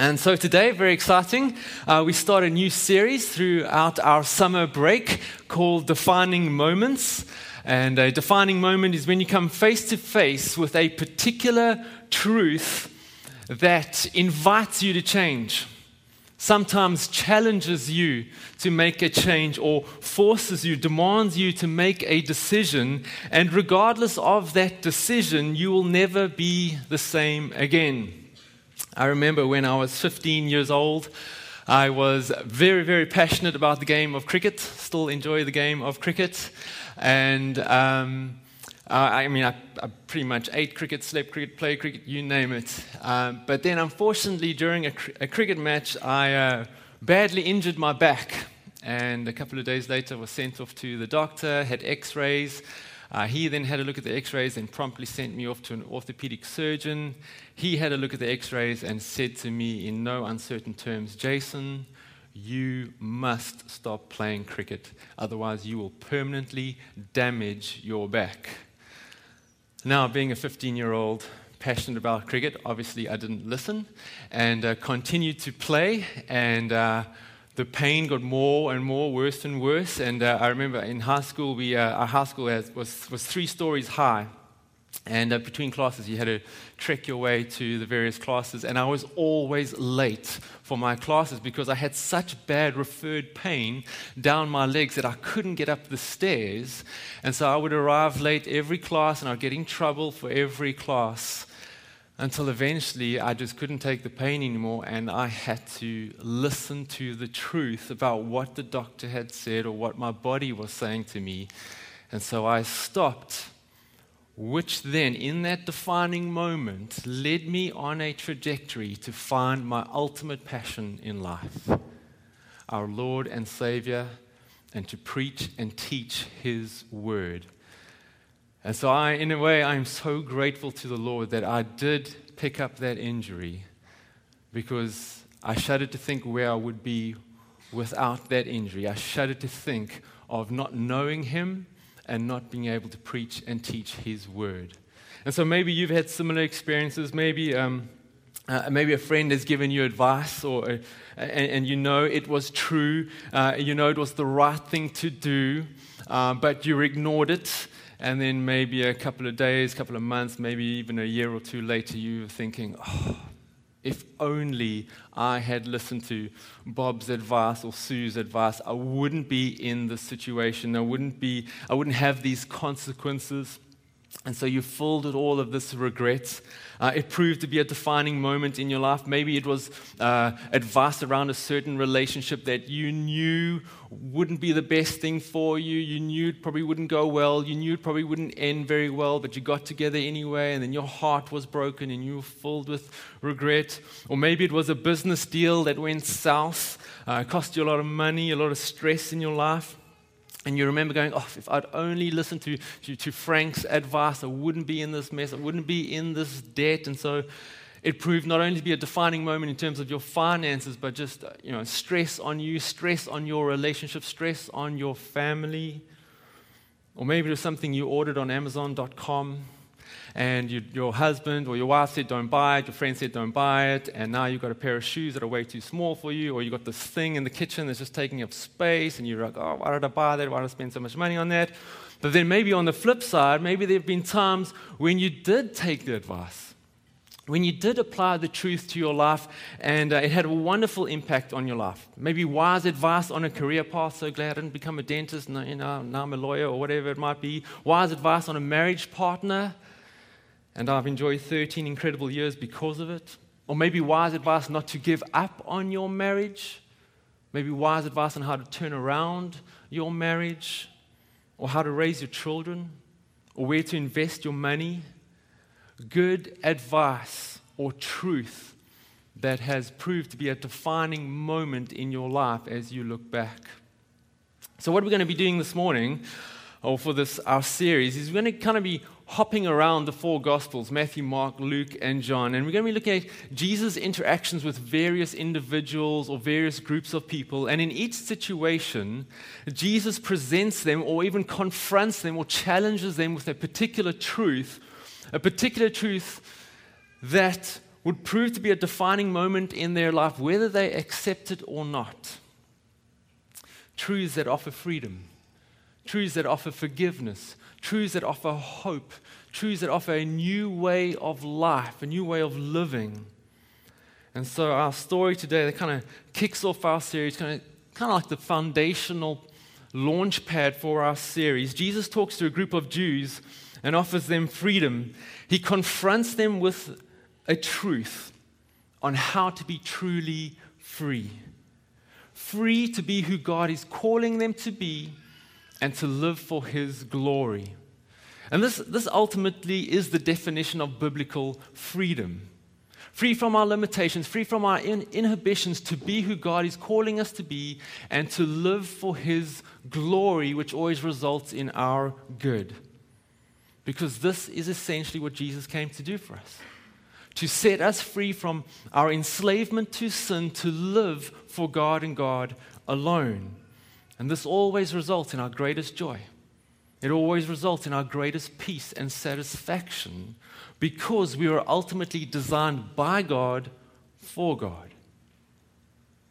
And so today, very exciting, uh, we start a new series throughout our summer break called Defining Moments. And a defining moment is when you come face to face with a particular truth that invites you to change, sometimes challenges you to make a change, or forces you, demands you to make a decision. And regardless of that decision, you will never be the same again. I remember when I was 15 years old, I was very, very passionate about the game of cricket, still enjoy the game of cricket. And um, I mean, I, I, pretty much ate cricket, slept cricket, played cricket, you name it. Um, but then, unfortunately, during a, a cricket match, I uh, badly injured my back. And a couple of days later, was sent off to the doctor, had x rays. Uh, he then had a look at the x rays and promptly sent me off to an orthopedic surgeon. He had a look at the x rays and said to me in no uncertain terms, Jason, you must stop playing cricket, otherwise, you will permanently damage your back. Now, being a 15 year old, passionate about cricket, obviously I didn't listen and uh, continued to play. And uh, the pain got more and more, worse and worse. And uh, I remember in high school, we, uh, our high school has, was, was three stories high. And uh, between classes, you had to trek your way to the various classes. And I was always late for my classes because I had such bad referred pain down my legs that I couldn't get up the stairs. And so I would arrive late every class and I'd get in trouble for every class until eventually I just couldn't take the pain anymore and I had to listen to the truth about what the doctor had said or what my body was saying to me. And so I stopped, which then, in that defining moment, led me on a trajectory to find my ultimate passion in life our Lord and Savior, and to preach and teach His word. And so, I, in a way, I'm so grateful to the Lord that I did pick up that injury because I shuddered to think where I would be without that injury. I shuddered to think of not knowing Him and not being able to preach and teach His word. And so, maybe you've had similar experiences. Maybe. Um, uh, maybe a friend has given you advice, or, uh, and, and, you know it was true, uh, you know it was the right thing to do, uh, but you ignored it, and then maybe a couple of days, couple of months, maybe even a year or two later, you're thinking, oh, if only I had listened to Bob's advice or Sue's advice, I wouldn't be in this situation. I wouldn't, be, I wouldn't have these consequences. And so you're filled with all of this regret. Uh, it proved to be a defining moment in your life. Maybe it was uh, advice around a certain relationship that you knew wouldn't be the best thing for you. You knew it probably wouldn't go well. You knew it probably wouldn't end very well, but you got together anyway, and then your heart was broken and you were filled with regret. Or maybe it was a business deal that went south, uh, cost you a lot of money, a lot of stress in your life. And you remember going, oh, if I'd only listened to, to, to, Frank's advice, I wouldn't be in this mess, I wouldn't be in this debt. And so it proved not only to be a defining moment in terms of your finances, but just uh, you know, stress on you, stress on your relationship, stress on your family. Or maybe it was something you ordered on Amazon.com and you, your husband or your wife said don't buy it, your friend said don't buy it, and now you've got a pair of shoes that are way too small for you, or you've got this thing in the kitchen that's just taking up space, and you're like, oh, why did I buy that? Why did I spend so much money on that? But then maybe on the flip side, maybe there have been times when you did take the advice when you did apply the truth to your life and uh, it had a wonderful impact on your life. Maybe wise advice on a career path. So glad I didn't become a dentist. No, you know, now I'm a lawyer or whatever it might be. Wise advice on a marriage partner and I've enjoyed 13 incredible years because of it. Or maybe wise advice not to give up on your marriage. Maybe wise advice on how to turn around your marriage, or how to raise your children, or where to invest your money. Good advice or truth that has proved to be a defining moment in your life as you look back. So, what we're going to be doing this morning, or for this our series, is we're going to kind of be hopping around the four Gospels Matthew, Mark, Luke, and John. And we're going to be looking at Jesus' interactions with various individuals or various groups of people. And in each situation, Jesus presents them or even confronts them or challenges them with a particular truth, a particular truth that would prove to be a defining moment in their life, whether they accept it or not. Truths that offer freedom, truths that offer forgiveness, truths that offer hope, truths that offer a new way of life, a new way of living. And so our story today that kind of kicks off our series, kind of, kind of like the foundational launch pad for our series. Jesus talks to a group of Jews and offers them freedom. He confronts them with a truth on how to be truly free. Free to be who God is calling them to be and to live for His glory. And this, this ultimately is the definition of biblical freedom free from our limitations, free from our in- inhibitions to be who God is calling us to be and to live for His glory, which always results in our good. Because this is essentially what Jesus came to do for us to set us free from our enslavement to sin, to live for God and God alone. And this always results in our greatest joy. It always results in our greatest peace and satisfaction because we are ultimately designed by God for God.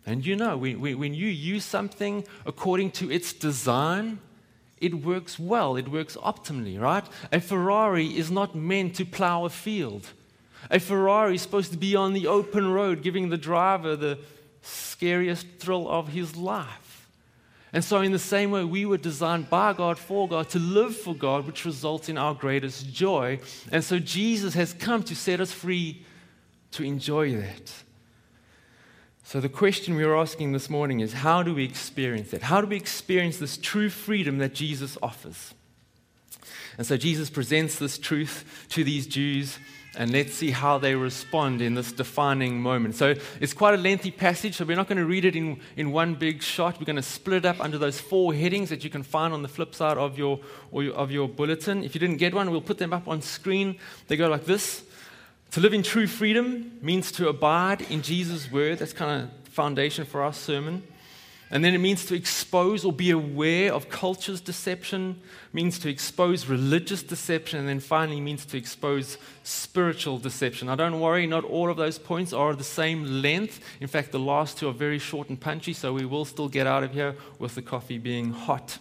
And you know, when you use something according to its design, it works well, it works optimally, right? A Ferrari is not meant to plow a field. A Ferrari is supposed to be on the open road, giving the driver the scariest thrill of his life. And so, in the same way, we were designed by God for God to live for God, which results in our greatest joy. And so, Jesus has come to set us free to enjoy that. So, the question we are asking this morning is how do we experience that? How do we experience this true freedom that Jesus offers? And so, Jesus presents this truth to these Jews and let's see how they respond in this defining moment. So it's quite a lengthy passage, so we're not going to read it in, in one big shot. We're going to split it up under those four headings that you can find on the flip side of your, your, of your bulletin. If you didn't get one, we'll put them up on screen. They go like this. To live in true freedom means to abide in Jesus' word. That's kind of foundation for our sermon. And then it means to expose or be aware of culture's deception, means to expose religious deception, and then finally means to expose spiritual deception. Now, don't worry, not all of those points are the same length. In fact, the last two are very short and punchy, so we will still get out of here with the coffee being hot.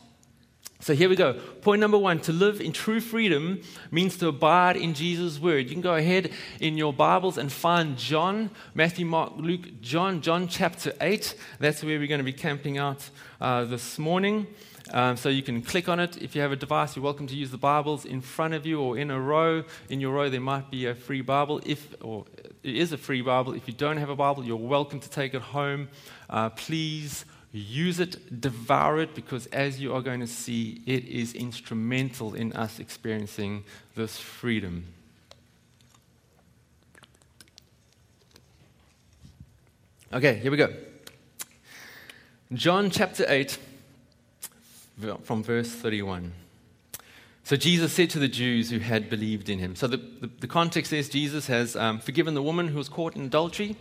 So here we go. Point number one to live in true freedom means to abide in Jesus' word. You can go ahead in your Bibles and find John, Matthew, Mark, Luke, John, John chapter 8. That's where we're going to be camping out uh, this morning. Um, so you can click on it. If you have a device, you're welcome to use the Bibles in front of you or in a row. In your row, there might be a free Bible. If or it is a free Bible. If you don't have a Bible, you're welcome to take it home. Uh, please Use it, devour it, because as you are going to see, it is instrumental in us experiencing this freedom. Okay, here we go. John chapter 8, from verse 31. So Jesus said to the Jews who had believed in him. So the, the, the context is Jesus has um, forgiven the woman who was caught in adultery.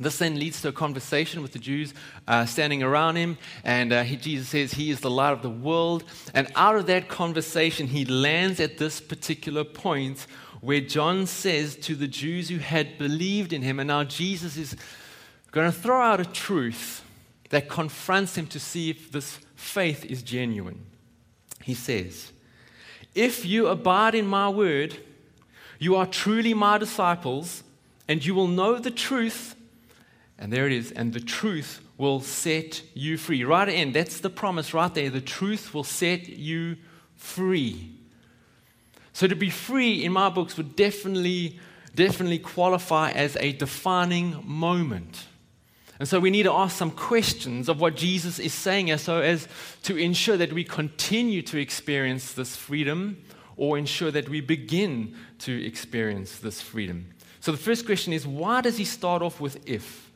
This then leads to a conversation with the Jews uh, standing around him, and uh, he, Jesus says he is the light of the world. And out of that conversation, he lands at this particular point where John says to the Jews who had believed in him, and now Jesus is going to throw out a truth that confronts him to see if this faith is genuine. He says, If you abide in my word, you are truly my disciples, and you will know the truth and there it is. And the truth will set you free. Right in, that's the promise right there. The truth will set you free. So to be free in my books would definitely, definitely qualify as a defining moment. And so we need to ask some questions of what Jesus is saying so as to ensure that we continue to experience this freedom or ensure that we begin to experience this freedom. So the first question is why does he start off with if?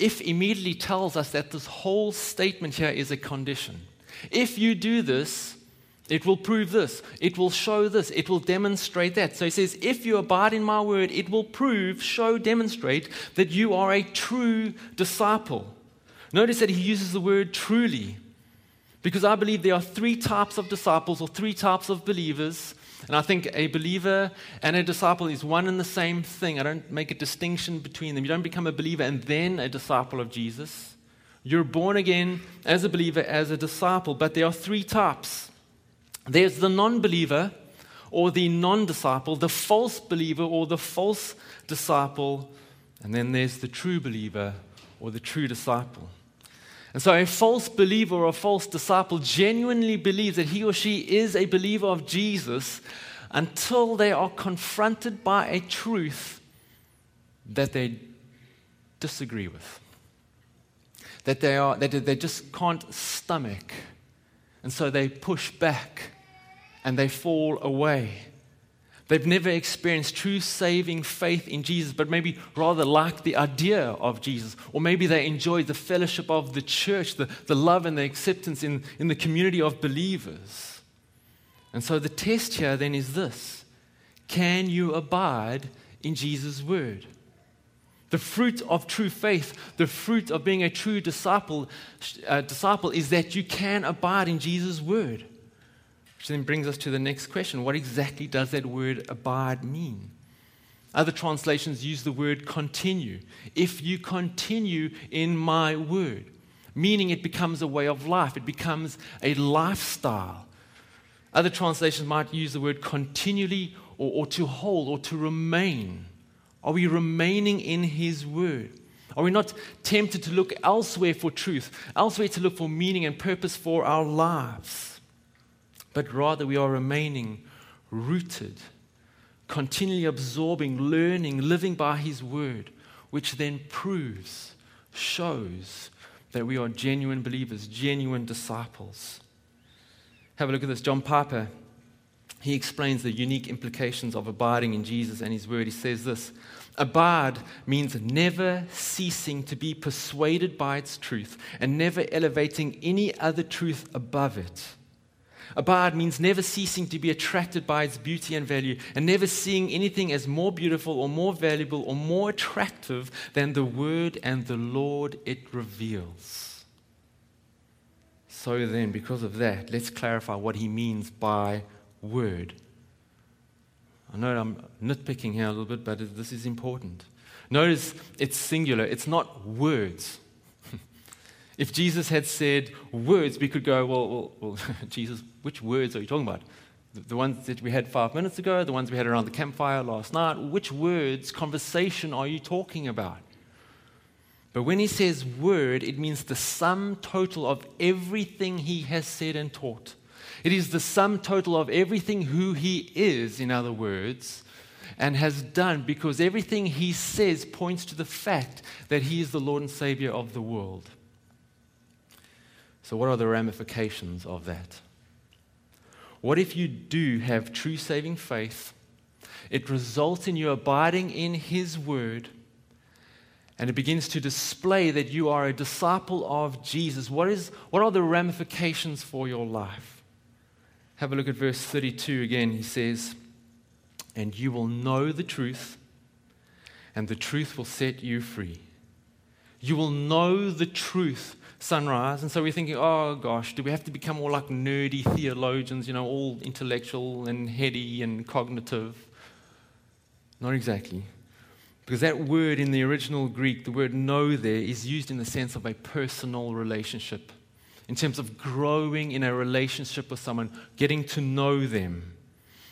If immediately tells us that this whole statement here is a condition. If you do this, it will prove this, it will show this, it will demonstrate that. So he says, If you abide in my word, it will prove, show, demonstrate that you are a true disciple. Notice that he uses the word truly, because I believe there are three types of disciples or three types of believers And I think a believer and a disciple is one and the same thing. I don't make a distinction between them. You don't become a believer and then a disciple of Jesus. You're born again as a believer, as a disciple, but there are three types there's the non believer or the non disciple, the false believer or the false disciple, and then there's the true believer or the true disciple. And so, a false believer or a false disciple genuinely believes that he or she is a believer of Jesus until they are confronted by a truth that they disagree with, that they, are, that they just can't stomach. And so they push back and they fall away. They've never experienced true saving faith in Jesus, but maybe rather like the idea of Jesus. Or maybe they enjoy the fellowship of the church, the, the love and the acceptance in, in the community of believers. And so the test here then is this Can you abide in Jesus' word? The fruit of true faith, the fruit of being a true disciple, uh, disciple is that you can abide in Jesus' word. Which then brings us to the next question what exactly does that word abide mean? Other translations use the word continue. If you continue in my word, meaning it becomes a way of life, it becomes a lifestyle. Other translations might use the word continually or, or to hold or to remain. Are we remaining in his word? Are we not tempted to look elsewhere for truth, elsewhere to look for meaning and purpose for our lives? But rather we are remaining rooted, continually absorbing, learning, living by His Word, which then proves, shows that we are genuine believers, genuine disciples. Have a look at this. John Piper, he explains the unique implications of abiding in Jesus and His Word. He says this Abide means never ceasing to be persuaded by its truth and never elevating any other truth above it. Abide means never ceasing to be attracted by its beauty and value, and never seeing anything as more beautiful or more valuable or more attractive than the Word and the Lord it reveals. So then, because of that, let's clarify what he means by Word. I know I'm nitpicking here a little bit, but this is important. Notice it's singular, it's not words. If Jesus had said words, we could go, well, well, well Jesus, which words are you talking about? The, the ones that we had five minutes ago, the ones we had around the campfire last night? Which words, conversation are you talking about? But when he says word, it means the sum total of everything he has said and taught. It is the sum total of everything who he is, in other words, and has done, because everything he says points to the fact that he is the Lord and Savior of the world. So, what are the ramifications of that? What if you do have true saving faith? It results in you abiding in His Word, and it begins to display that you are a disciple of Jesus. What, is, what are the ramifications for your life? Have a look at verse 32 again. He says, And you will know the truth, and the truth will set you free. You will know the truth, sunrise. And so we're thinking, oh gosh, do we have to become all like nerdy theologians, you know, all intellectual and heady and cognitive? Not exactly. Because that word in the original Greek, the word know there, is used in the sense of a personal relationship, in terms of growing in a relationship with someone, getting to know them.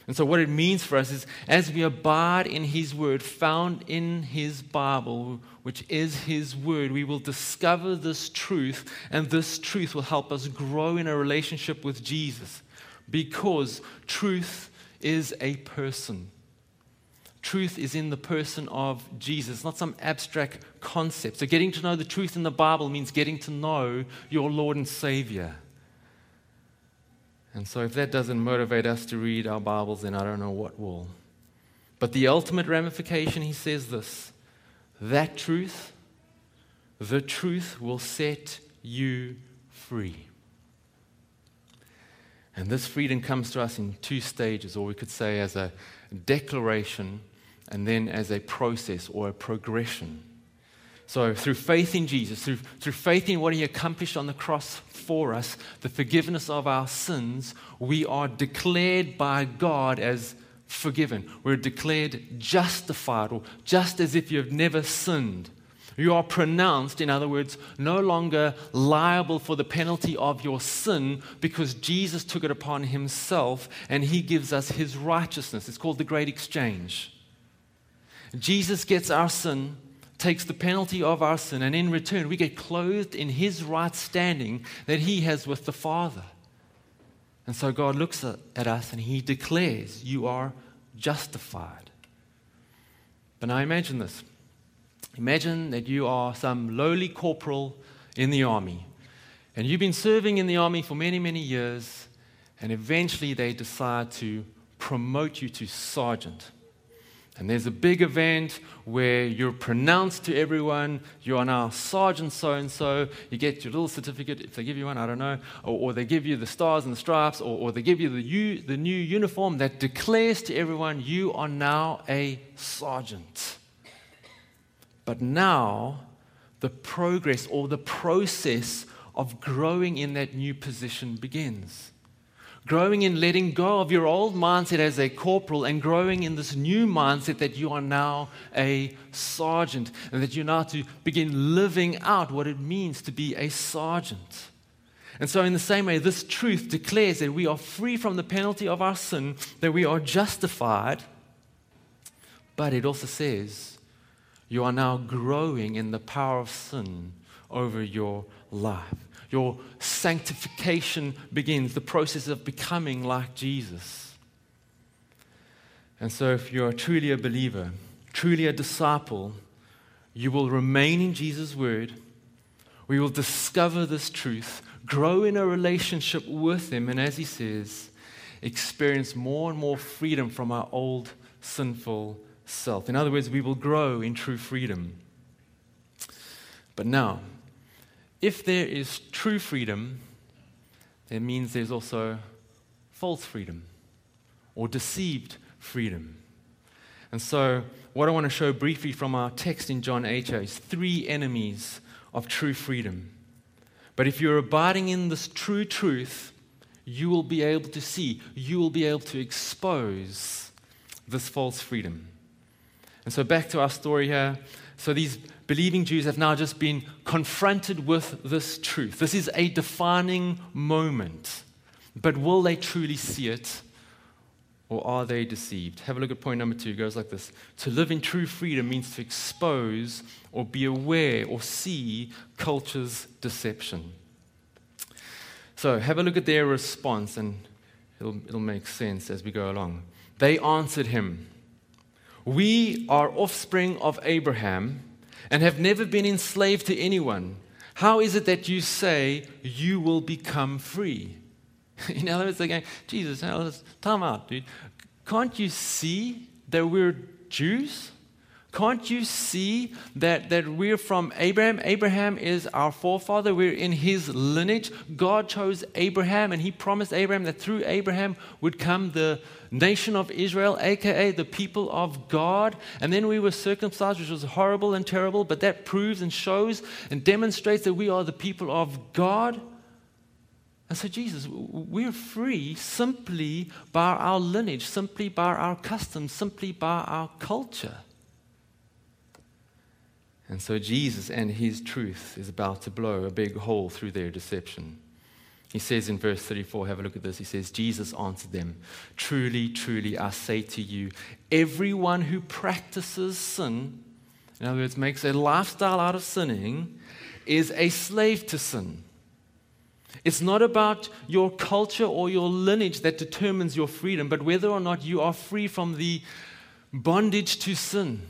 And so, what it means for us is as we abide in His Word, found in His Bible, which is His Word, we will discover this truth, and this truth will help us grow in a relationship with Jesus because truth is a person. Truth is in the person of Jesus, not some abstract concept. So, getting to know the truth in the Bible means getting to know your Lord and Savior. And so, if that doesn't motivate us to read our Bibles, then I don't know what will. But the ultimate ramification, he says this that truth, the truth will set you free. And this freedom comes to us in two stages, or we could say as a declaration and then as a process or a progression. So, through faith in Jesus, through, through faith in what he accomplished on the cross for us, the forgiveness of our sins, we are declared by God as forgiven. We're declared justified, or just as if you've never sinned. You are pronounced, in other words, no longer liable for the penalty of your sin because Jesus took it upon himself and he gives us his righteousness. It's called the Great Exchange. Jesus gets our sin takes the penalty of our sin, and in return, we get clothed in his right standing that he has with the Father. And so God looks at us and he declares, You are justified. But now imagine this. Imagine that you are some lowly corporal in the army, and you've been serving in the army for many, many years, and eventually they decide to promote you to sergeant. And there's a big event where you're pronounced to everyone, you are now Sergeant so and so. You get your little certificate, if they give you one, I don't know. Or, or they give you the stars and the stripes, or, or they give you the, U, the new uniform that declares to everyone you are now a sergeant. But now, the progress or the process of growing in that new position begins growing in letting go of your old mindset as a corporal and growing in this new mindset that you are now a sergeant and that you're now to begin living out what it means to be a sergeant. And so, in the same way, this truth declares that we are free from the penalty of our sin, that we are justified, but it also says you are now growing in the power of sin over your life your sanctification begins, the process of becoming like Jesus. And so, if you're truly a believer, truly a disciple, you will remain in Jesus' word. We will discover this truth, grow in a relationship with Him, and as He says, experience more and more freedom from our old sinful self. In other words, we will grow in true freedom. But now, if there is true freedom, that means there's also false freedom or deceived freedom. And so, what I want to show briefly from our text in John 8 is three enemies of true freedom. But if you're abiding in this true truth, you will be able to see, you will be able to expose this false freedom. And so, back to our story here. So, these believing Jews have now just been confronted with this truth. This is a defining moment. But will they truly see it? Or are they deceived? Have a look at point number two. It goes like this To live in true freedom means to expose or be aware or see culture's deception. So have a look at their response, and it'll, it'll make sense as we go along. They answered him, We are offspring of Abraham and have never been enslaved to anyone, how is it that you say you will become free? In other words, they're going, Jesus, time out, dude. Can't you see that we're Jews? Can't you see that, that we're from Abraham? Abraham is our forefather. We're in his lineage. God chose Abraham, and he promised Abraham that through Abraham would come the nation of Israel, aka the people of God. And then we were circumcised, which was horrible and terrible, but that proves and shows and demonstrates that we are the people of God. And so, Jesus, we're free simply by our lineage, simply by our customs, simply by our culture. And so Jesus and his truth is about to blow a big hole through their deception. He says in verse 34, have a look at this. He says, Jesus answered them, Truly, truly, I say to you, everyone who practices sin, in other words, makes a lifestyle out of sinning, is a slave to sin. It's not about your culture or your lineage that determines your freedom, but whether or not you are free from the bondage to sin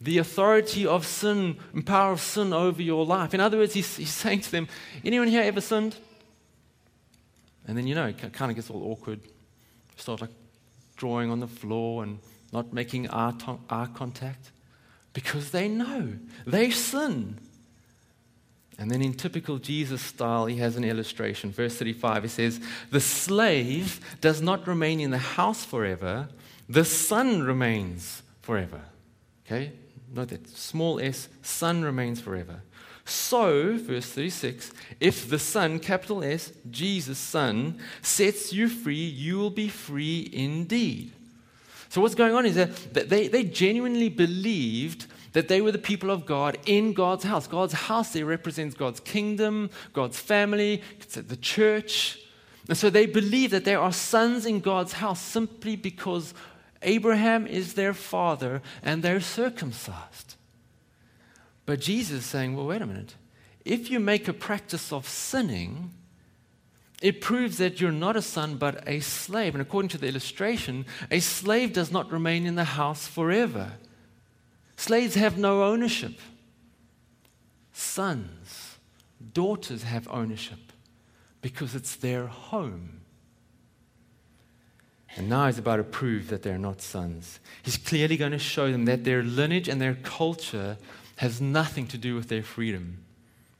the authority of sin and power of sin over your life. In other words, he's, he's saying to them, anyone here ever sinned? And then, you know, it kind of gets all awkward. Start like drawing on the floor and not making eye, to- eye contact because they know they sin. And then, in typical Jesus style, he has an illustration. Verse 35, he says, The slave does not remain in the house forever, the son remains forever. Okay? Note that, small s, Son remains forever. So, verse 36, if the Son, capital S, Jesus, Son, sets you free, you will be free indeed. So, what's going on is that they, they genuinely believed that they were the people of God in God's house. God's house there represents God's kingdom, God's family, the church. And so they believe that there are sons in God's house simply because Abraham is their father and they're circumcised. But Jesus is saying, well, wait a minute. If you make a practice of sinning, it proves that you're not a son but a slave. And according to the illustration, a slave does not remain in the house forever. Slaves have no ownership. Sons, daughters have ownership because it's their home. And now he's about to prove that they're not sons. He's clearly going to show them that their lineage and their culture has nothing to do with their freedom.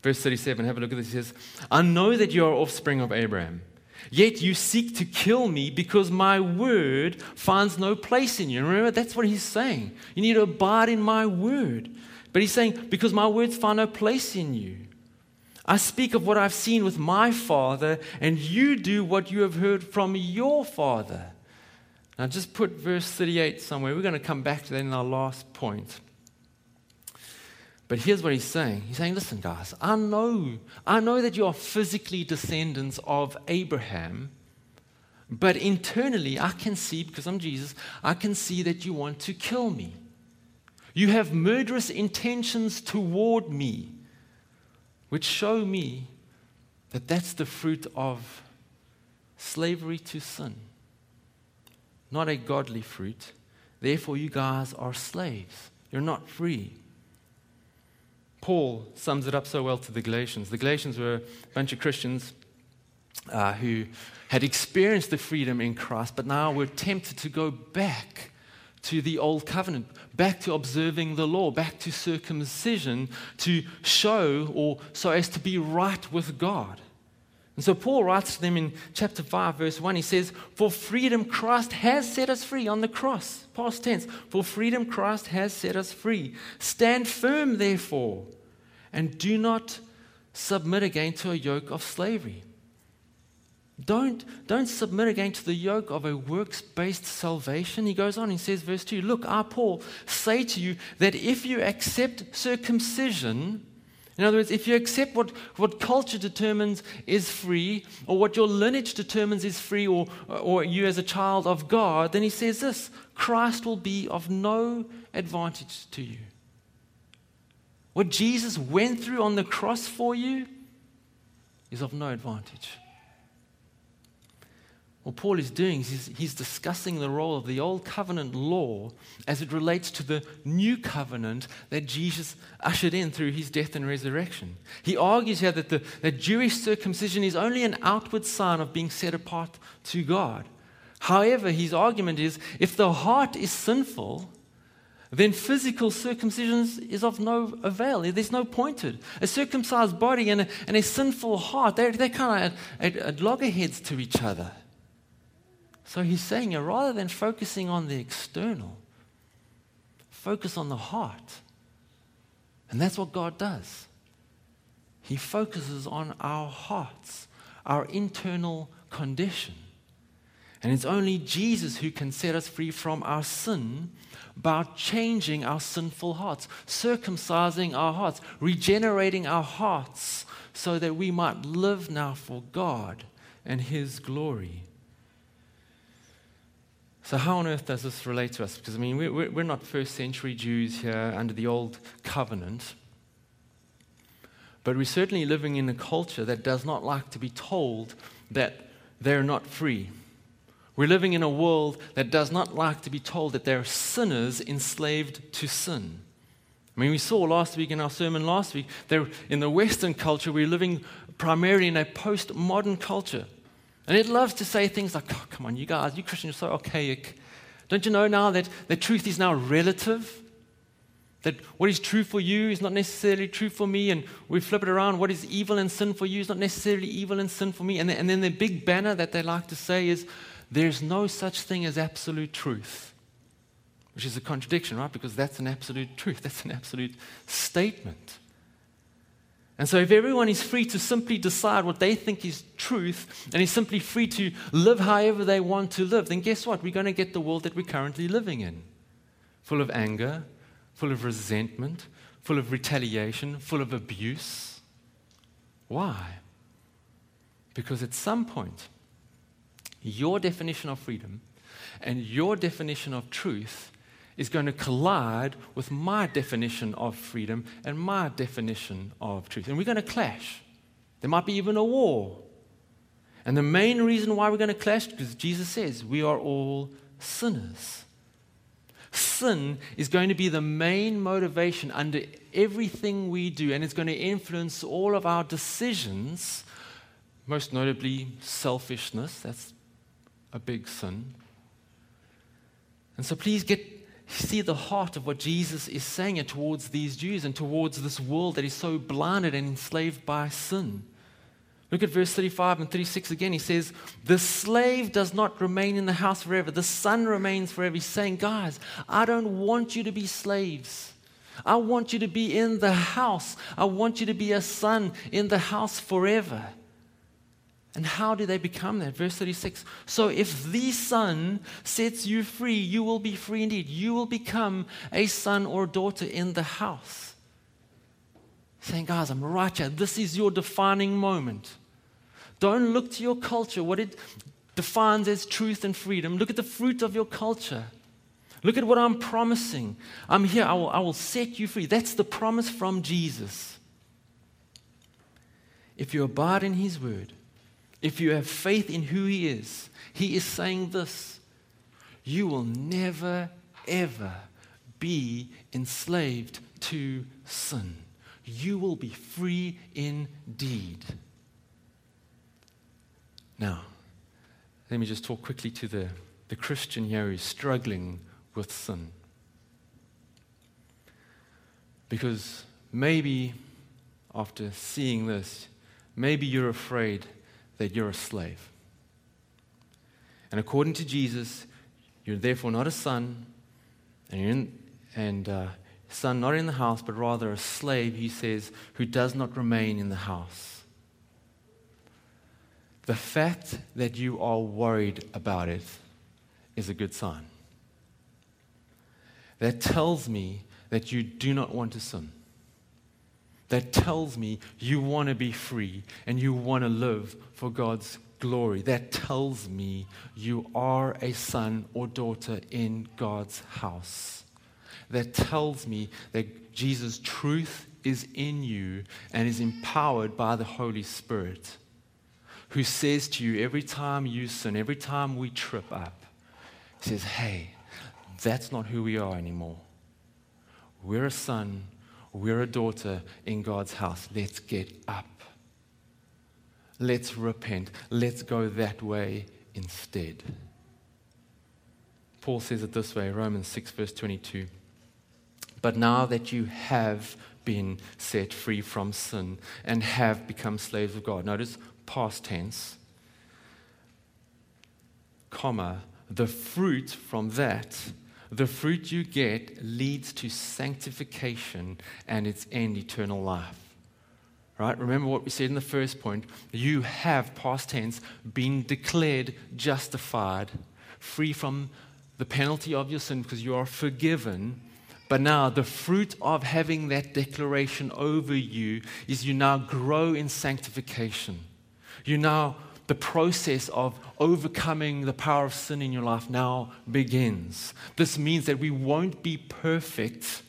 Verse 37, have a look at this. He says, I know that you are offspring of Abraham, yet you seek to kill me because my word finds no place in you. remember, that's what he's saying. You need to abide in my word. But he's saying, because my words find no place in you. I speak of what I've seen with my father, and you do what you have heard from your father. Now, just put verse 38 somewhere. We're going to come back to that in our last point. But here's what he's saying. He's saying, listen, guys, I know, I know that you are physically descendants of Abraham, but internally I can see, because I'm Jesus, I can see that you want to kill me. You have murderous intentions toward me, which show me that that's the fruit of slavery to sin, not a godly fruit. Therefore, you guys are slaves. You're not free. Paul sums it up so well to the Galatians. The Galatians were a bunch of Christians uh, who had experienced the freedom in Christ, but now were tempted to go back to the old covenant, back to observing the law, back to circumcision to show or so as to be right with God. And so Paul writes to them in chapter 5, verse 1. He says, For freedom Christ has set us free on the cross. Past tense. For freedom Christ has set us free. Stand firm, therefore, and do not submit again to a yoke of slavery. Don't, don't submit again to the yoke of a works based salvation. He goes on, he says, verse 2 Look, I, Paul, say to you that if you accept circumcision, in other words, if you accept what, what culture determines is free, or what your lineage determines is free, or, or you as a child of God, then he says this Christ will be of no advantage to you. What Jesus went through on the cross for you is of no advantage. What Paul is doing is he's, discussing the role of the old covenant law as it relates to the new covenant that Jesus ushered in through his death and resurrection. He argues here that the that Jewish circumcision is only an outward sign of being set apart to God. However, his argument is if the heart is sinful, then physical circumcision is of no avail. There's no point to it. A circumcised body and a, and a sinful heart, they're, they're kind of at, at loggerheads to each other. So he's saying, rather than focusing on the external, focus on the heart. And that's what God does. He focuses on our hearts, our internal condition. And it's only Jesus who can set us free from our sin by changing our sinful hearts, circumcising our hearts, regenerating our hearts so that we might live now for God and His glory. So, how on earth does this relate to us? Because, I mean, we're, we're not first century Jews here under the old covenant. But we're certainly living in a culture that does not like to be told that they're not free. We're living in a world that does not like to be told that they're sinners enslaved to sin. I mean, we saw last week in our sermon last week that in the Western culture, we're living primarily in a postmodern culture and it loves to say things like, oh, come on, you guys, you Christians are so archaic. Don't you know now that, the truth is now relative? That what is true for you is not necessarily true for me, and we flip it around. What is evil and sin for you is not necessarily evil and sin for me. And, and then the big banner that they like to say is, there's no such thing as absolute truth. which is a contradiction, right? Because that's an absolute truth, that's an absolute statement. And so, if everyone is free to simply decide what they think is truth and is simply free to live however they want to live, then guess what? We're going to get the world that we're currently living in full of anger, full of resentment, full of retaliation, full of abuse. Why? Because at some point, your definition of freedom and your definition of truth is going to collide with my definition of freedom and my definition of truth. And we're going to clash. There might be even a war. And the main reason why we're going to clash because Jesus says we are all sinners. Sin is going to be the main motivation under everything we do, and it's going to influence all of our decisions, most notably selfishness. That's a big sin. And so please get see the heart of what Jesus is saying towards these Jews and towards this world that is so blinded and enslaved by sin. Look at verse 35 and 36 again. He says, The slave does not remain in the house forever, the son remains forever. He's saying, Guys, I don't want you to be slaves. I want you to be in the house. I want you to be a son in the house forever. And how do they become that? Verse 36 So if the Son sets you free, you will be free indeed. You will become a son or daughter in the house. Saying, guys, I'm right here. This is your defining moment. Don't look to your culture, what it defines as truth and freedom. Look at the fruit of your culture. Look at what I'm promising. I'm here. I will, I will set you free. That's the promise from Jesus. If you abide in His word, if you have faith in who He is, He is saying this you will never, ever be enslaved to sin. You will be free indeed. Now, let me just talk quickly to the, the Christian here who's struggling with sin. Because maybe after seeing this, maybe you're afraid that you're a slave. And according to Jesus, you're therefore not a son, and, in, and uh, son not in the house, but rather a slave, he says, who does not remain in the house. The fact that you are worried about it is a good sign. That tells me that you do not want to sin that tells me you want to be free and you want to live for God's glory. That tells me you are a son or daughter in God's house. That tells me that Jesus' truth is in you and is empowered by the Holy Spirit, who says to you every time you sin, every time we trip up, says, Hey, that's not who we are anymore. We're a son we're a daughter in God's house. Let's get up. Let's repent. Let's go that way instead. Paul says it this way Romans 6, verse 22. But now that you have been set free from sin and have become slaves of God, notice past tense, comma, the fruit from that the fruit you get leads to sanctification and its end, eternal life. Right? Remember what we said in the first point. You have, past tense, been declared justified, free from the penalty of your sin because you are forgiven. But now, the fruit of having that declaration over you is you now grow in sanctification. You now the process of overcoming the power of sin in your life now begins. This means that we won't be perfect,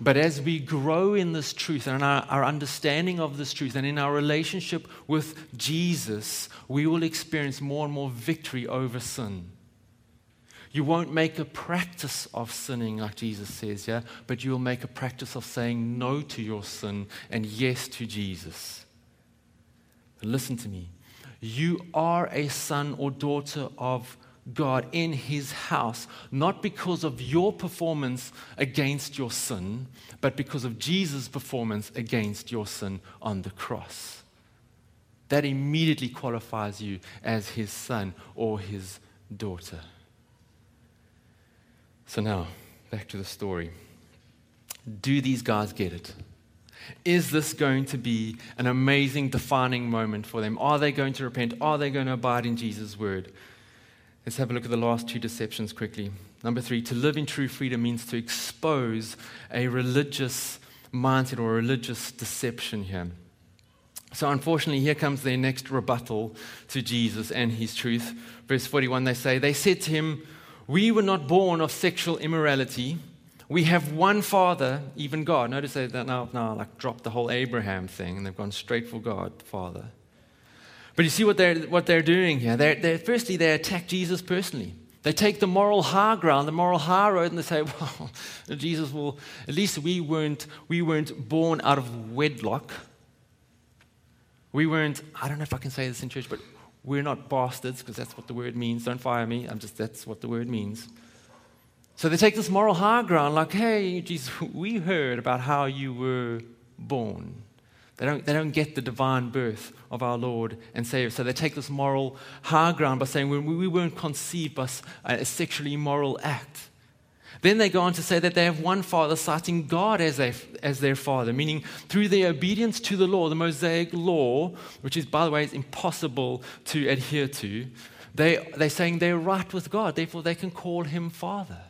but as we grow in this truth and our, our, understanding of this truth and in our relationship with Jesus, we will experience more and more victory over sin. You won't make a practice of sinning, like Jesus says, yeah, but you'll make a practice of saying no to your sin and yes to Jesus. Listen to me. You are a son or daughter of God in his house, not because of your performance against your sin, but because of Jesus' performance against your sin on the cross. That immediately qualifies you as his son or his daughter. So now, back to the story. Do these guys get it? Is this going to be an amazing defining moment for them? Are they going to repent? Are they going to abide in Jesus' word? Let's have a look at the last two deceptions quickly. Number three, to live in true freedom means to expose a religious mindset or religious deception here. So, unfortunately, here comes their next rebuttal to Jesus and his truth. Verse 41, they say, They said to him, We were not born of sexual immorality. We have one Father, even God. Notice they now, now like dropped the whole Abraham thing and they've gone straight for God, Father. But you see what they're, what they're doing here. They're, they're, firstly, they attack Jesus personally. They take the moral high ground, the moral high road, and they say, well, Jesus will, at least we weren't, we weren't born out of wedlock. We weren't, I don't know if I can say this in church, but we're not bastards because that's what the word means. Don't fire me. I'm just, that's what the word means. So they take this moral high ground, like, hey, Jesus, we heard about how you were born. They don't, they don't get the divine birth of our Lord and Savior. So they take this moral high ground by saying we, we weren't conceived by a sexually immoral act. Then they go on to say that they have one father, citing God as, a, as their father, meaning through their obedience to the law, the Mosaic law, which is, by the way, is impossible to adhere to, they, they're saying they're right with God, therefore they can call him father.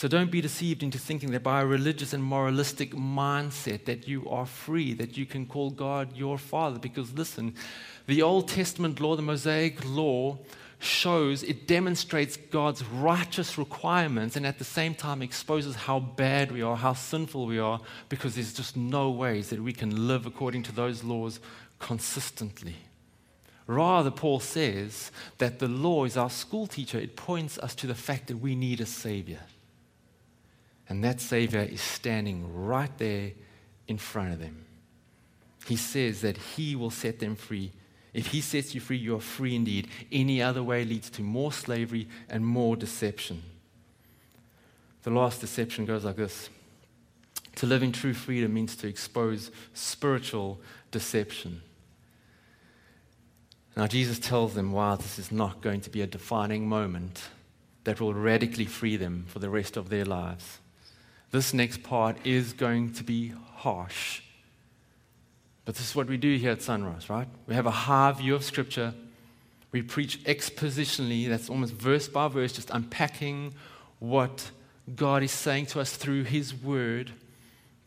So don't be deceived into thinking that by a religious and moralistic mindset that you are free, that you can call God your father. Because listen, the Old Testament law, the Mosaic law, shows, it demonstrates God's righteous requirements and at the same time exposes how bad we are, how sinful we are, because there's just no ways that we can live according to those laws consistently. Rather, Paul says that the law is our school teacher. It points us to the fact that we need a Savior. And that Savior is standing right there in front of them. He says that He will set them free. If He sets you free, you are free indeed. Any other way leads to more slavery and more deception. The last deception goes like this To live in true freedom means to expose spiritual deception. Now, Jesus tells them, wow, this is not going to be a defining moment that will radically free them for the rest of their lives this next part is going to be harsh. But this is what we do here at Sunrise, right? We have a high view of Scripture. We preach expositionally, that's almost verse by verse, just unpacking what God is saying to us through His Word,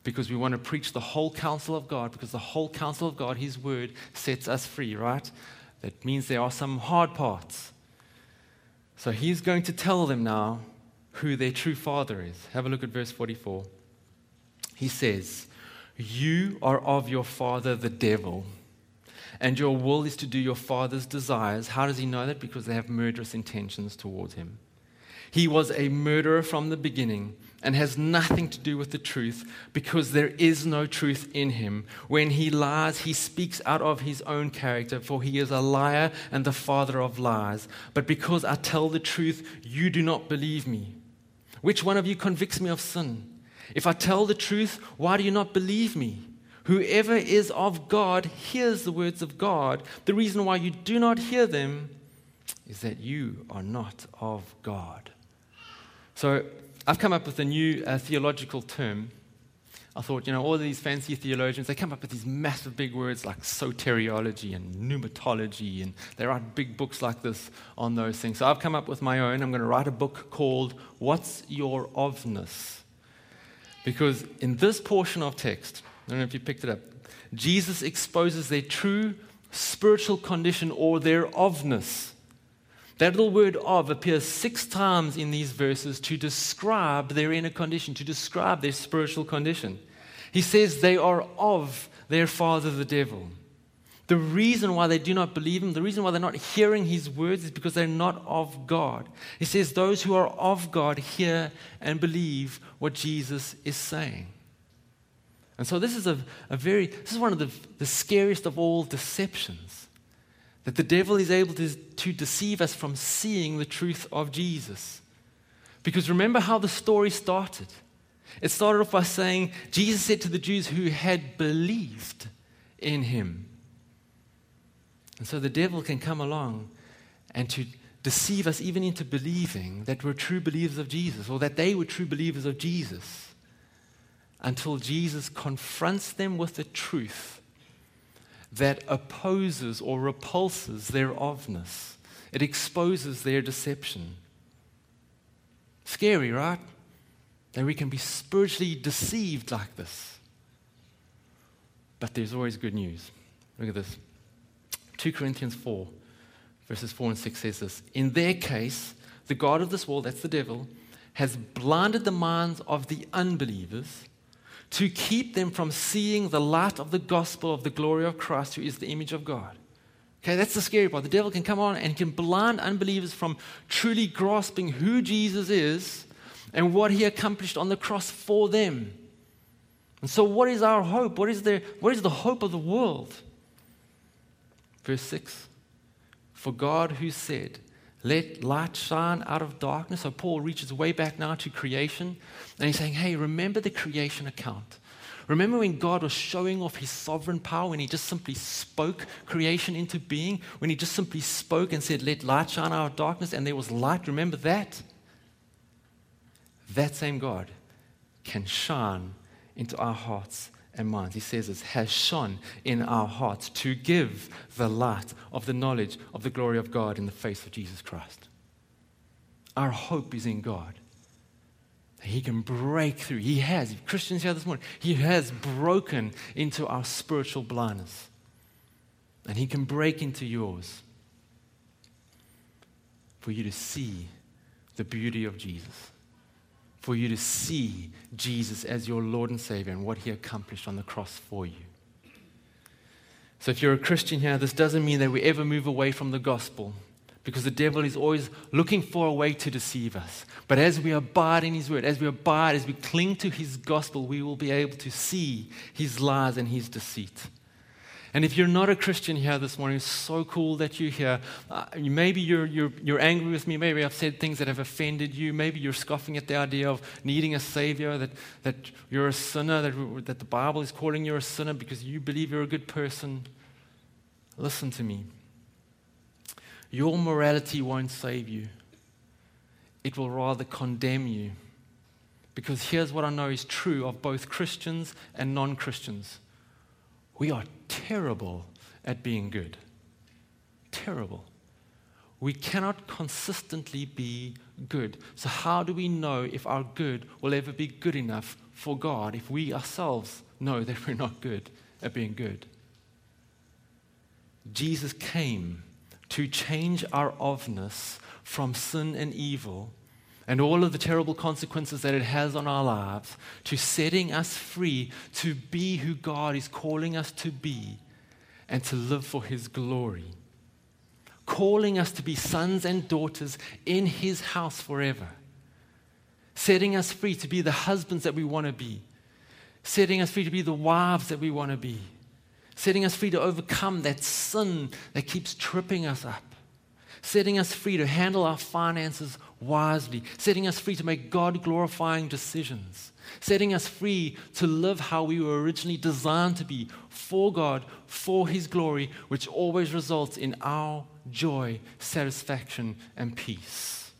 because we want to preach the whole counsel of God, because the whole counsel of God, His Word, sets us free, right? That means there are some hard parts. So He's going to tell them now who their true father is. Have a look at verse 44. He says, You are of your father, the devil, and your will is to do your father's desires. How does he know that? Because they have murderous intentions towards him. He was a murderer from the beginning and has nothing to do with the truth because there is no truth in him. When he lies, he speaks out of his own character, for he is a liar and the father of lies. But because I tell the truth, you do not believe me. Which one of you convicts me of sin? If I tell the truth, why do you not believe me? Whoever is of God hears the words of God. The reason why you do not hear them is that you are not of God. So I've come up with a new uh, theological term I thought, you know, all these fancy theologians, they come up with these massive big words like soteriology and pneumatology, and they write big books like this on those things. So I've come up with my own. I'm going to write a book called What's Your Ofness? Because in this portion of text, I don't know if you picked it up, Jesus exposes their true spiritual condition or their ofness. That little word of appears six times in these verses to describe their inner condition, to describe their spiritual condition. He says they are of their father, the devil. The reason why they do not believe him, the reason why they're not hearing his words is because they're not of God. He says those who are of God hear and believe what Jesus is saying. And so this is a, a very, this is one of the, the scariest of all deceptions that the devil is able to, to deceive us from seeing the truth of Jesus. Because remember how the story started. It started off by saying, Jesus said to the Jews who had believed in him. And so the devil can come along and to deceive us even into believing that we're true believers of Jesus or that they were true believers of Jesus until Jesus confronts them with the truth that opposes or repulses their ofness. It exposes their deception. Scary, right? That we can be spiritually deceived like this. But there's always good news. Look at this 2 Corinthians 4, verses 4 and 6 says this In their case, the God of this world, that's the devil, has blinded the minds of the unbelievers to keep them from seeing the light of the gospel of the glory of Christ, who is the image of God. Okay, that's the scary part. The devil can come on and can blind unbelievers from truly grasping who Jesus is and what he accomplished on the cross for them. And so, what is our hope? What is the, what is the hope of the world? Verse 6 For God, who said, let light shine out of darkness. So Paul reaches way back now to creation. And he's saying, hey, remember the creation account. Remember when God was showing off his sovereign power when he just simply spoke creation into being? When he just simply spoke and said, Let light shine out of darkness, and there was light. Remember that? That same God can shine into our hearts and minds. He says it has shone in our hearts to give the light of the knowledge of the glory of God in the face of Jesus Christ. Our hope is in God. He can break through. He has. Christians here this morning, He has broken into our spiritual blindness. And He can break into yours for you to see the beauty of Jesus for you to see Jesus as your Lord and Savior and what He accomplished on the cross for you. So, if you're a Christian here, this doesn't mean that we ever move away from the gospel because the devil is always looking for a way to deceive us. But as we abide in His word, as we abide, as we cling to His gospel, we will be able to see His lies and His deceit. And if you're not a Christian here this morning, it's so cool that you're here. Uh, maybe you're, you're, you're angry with me. Maybe I've said things that have offended you. Maybe you're scoffing at the idea of needing a Savior, that, that you're a sinner, that, that the Bible is calling you a sinner because you believe you're a good person. Listen to me. Your morality won't save you, it will rather condemn you. Because here's what I know is true of both Christians and non Christians we are terrible at being good. Terrible. We cannot consistently be good. So, how do we know if our good will ever be good enough for God if we ourselves know that we're not good at being good? Jesus came to change our ofness from sin and evil and all of the terrible consequences that it has on our lives to setting us free to be who God is calling us to be and to live for His glory. Calling us to be sons and daughters in His house forever. Setting us free to be the husbands that we want to be. Setting us free to be the wives that we want to be. Setting us free to overcome that sin that keeps tripping us up setting us free to handle our finances wisely, setting us free to make God glorifying decisions, setting us free to live how we were originally designed to be for God, for His glory, which always results in our joy, satisfaction, and peace.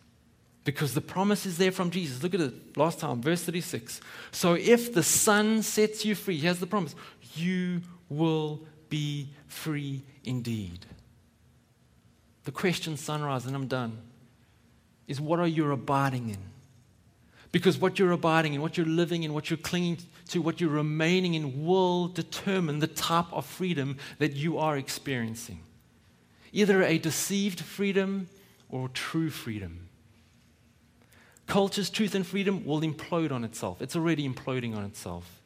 Because the promise is there from Jesus. Look at it last time, verse 36. So if the Son sets you free, here's the promise you will be free indeed. The question, sunrise, and I'm done, is what are you abiding in? Because what you're abiding in, what you're living in, what you're clinging to, what you're remaining in will determine the type of freedom that you are experiencing. Either a deceived freedom or true freedom. Culture's truth and freedom will implode on itself. It's already imploding on itself.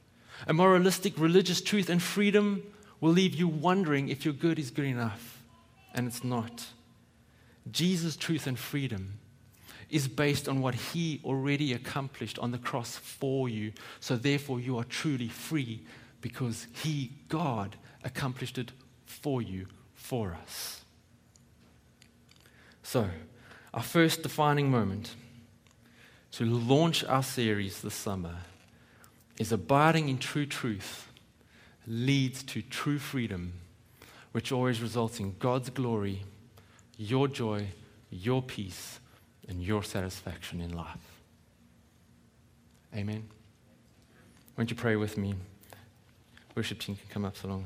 A moralistic religious truth and freedom will leave you wondering if your good is good enough, and it's not. Jesus' truth and freedom is based on what he already accomplished on the cross for you. So therefore, you are truly free because he, God, accomplished it for you, for us. So, our first defining moment to launch our series this summer is abiding in true truth leads to true freedom, which always results in God's glory your joy, your peace and your satisfaction in life. Amen. Won't you pray with me? Worship team can come up so long.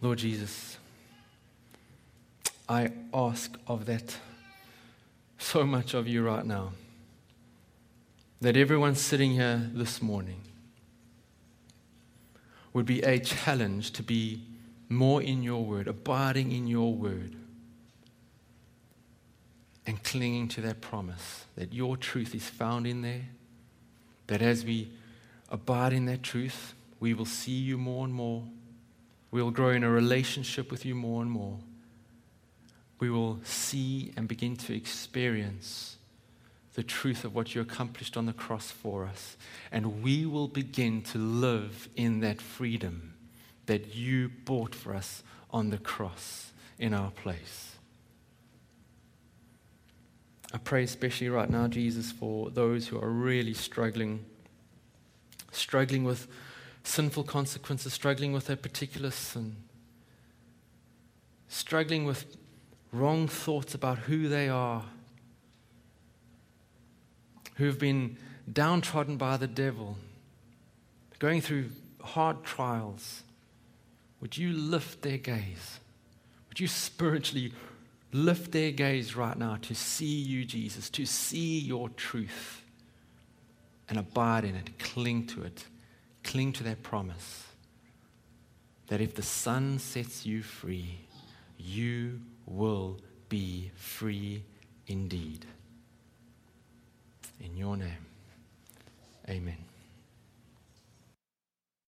Lord Jesus, I ask of that so much of you right now. That everyone sitting here this morning would be a challenge to be more in your word, abiding in your word, and clinging to that promise that your truth is found in there. That as we abide in that truth, we will see you more and more We'll grow in a relationship with you more and more. We will see and begin to experience the truth of what you accomplished on the cross for us. And we will begin to live in that freedom that you bought for us on the cross in our place. I pray especially right now, Jesus, for those who are really struggling, struggling with sinful consequences, struggling with a particular sin, struggling with wrong thoughts about who they are, who have been downtrodden by the devil, going through hard trials, would you lift their gaze? Would you spiritually lift their gaze right now to see you, Jesus, to see your truth and abide in it, cling to it? Cling to that promise that if the Son sets you free, you will be free indeed. In your name, amen.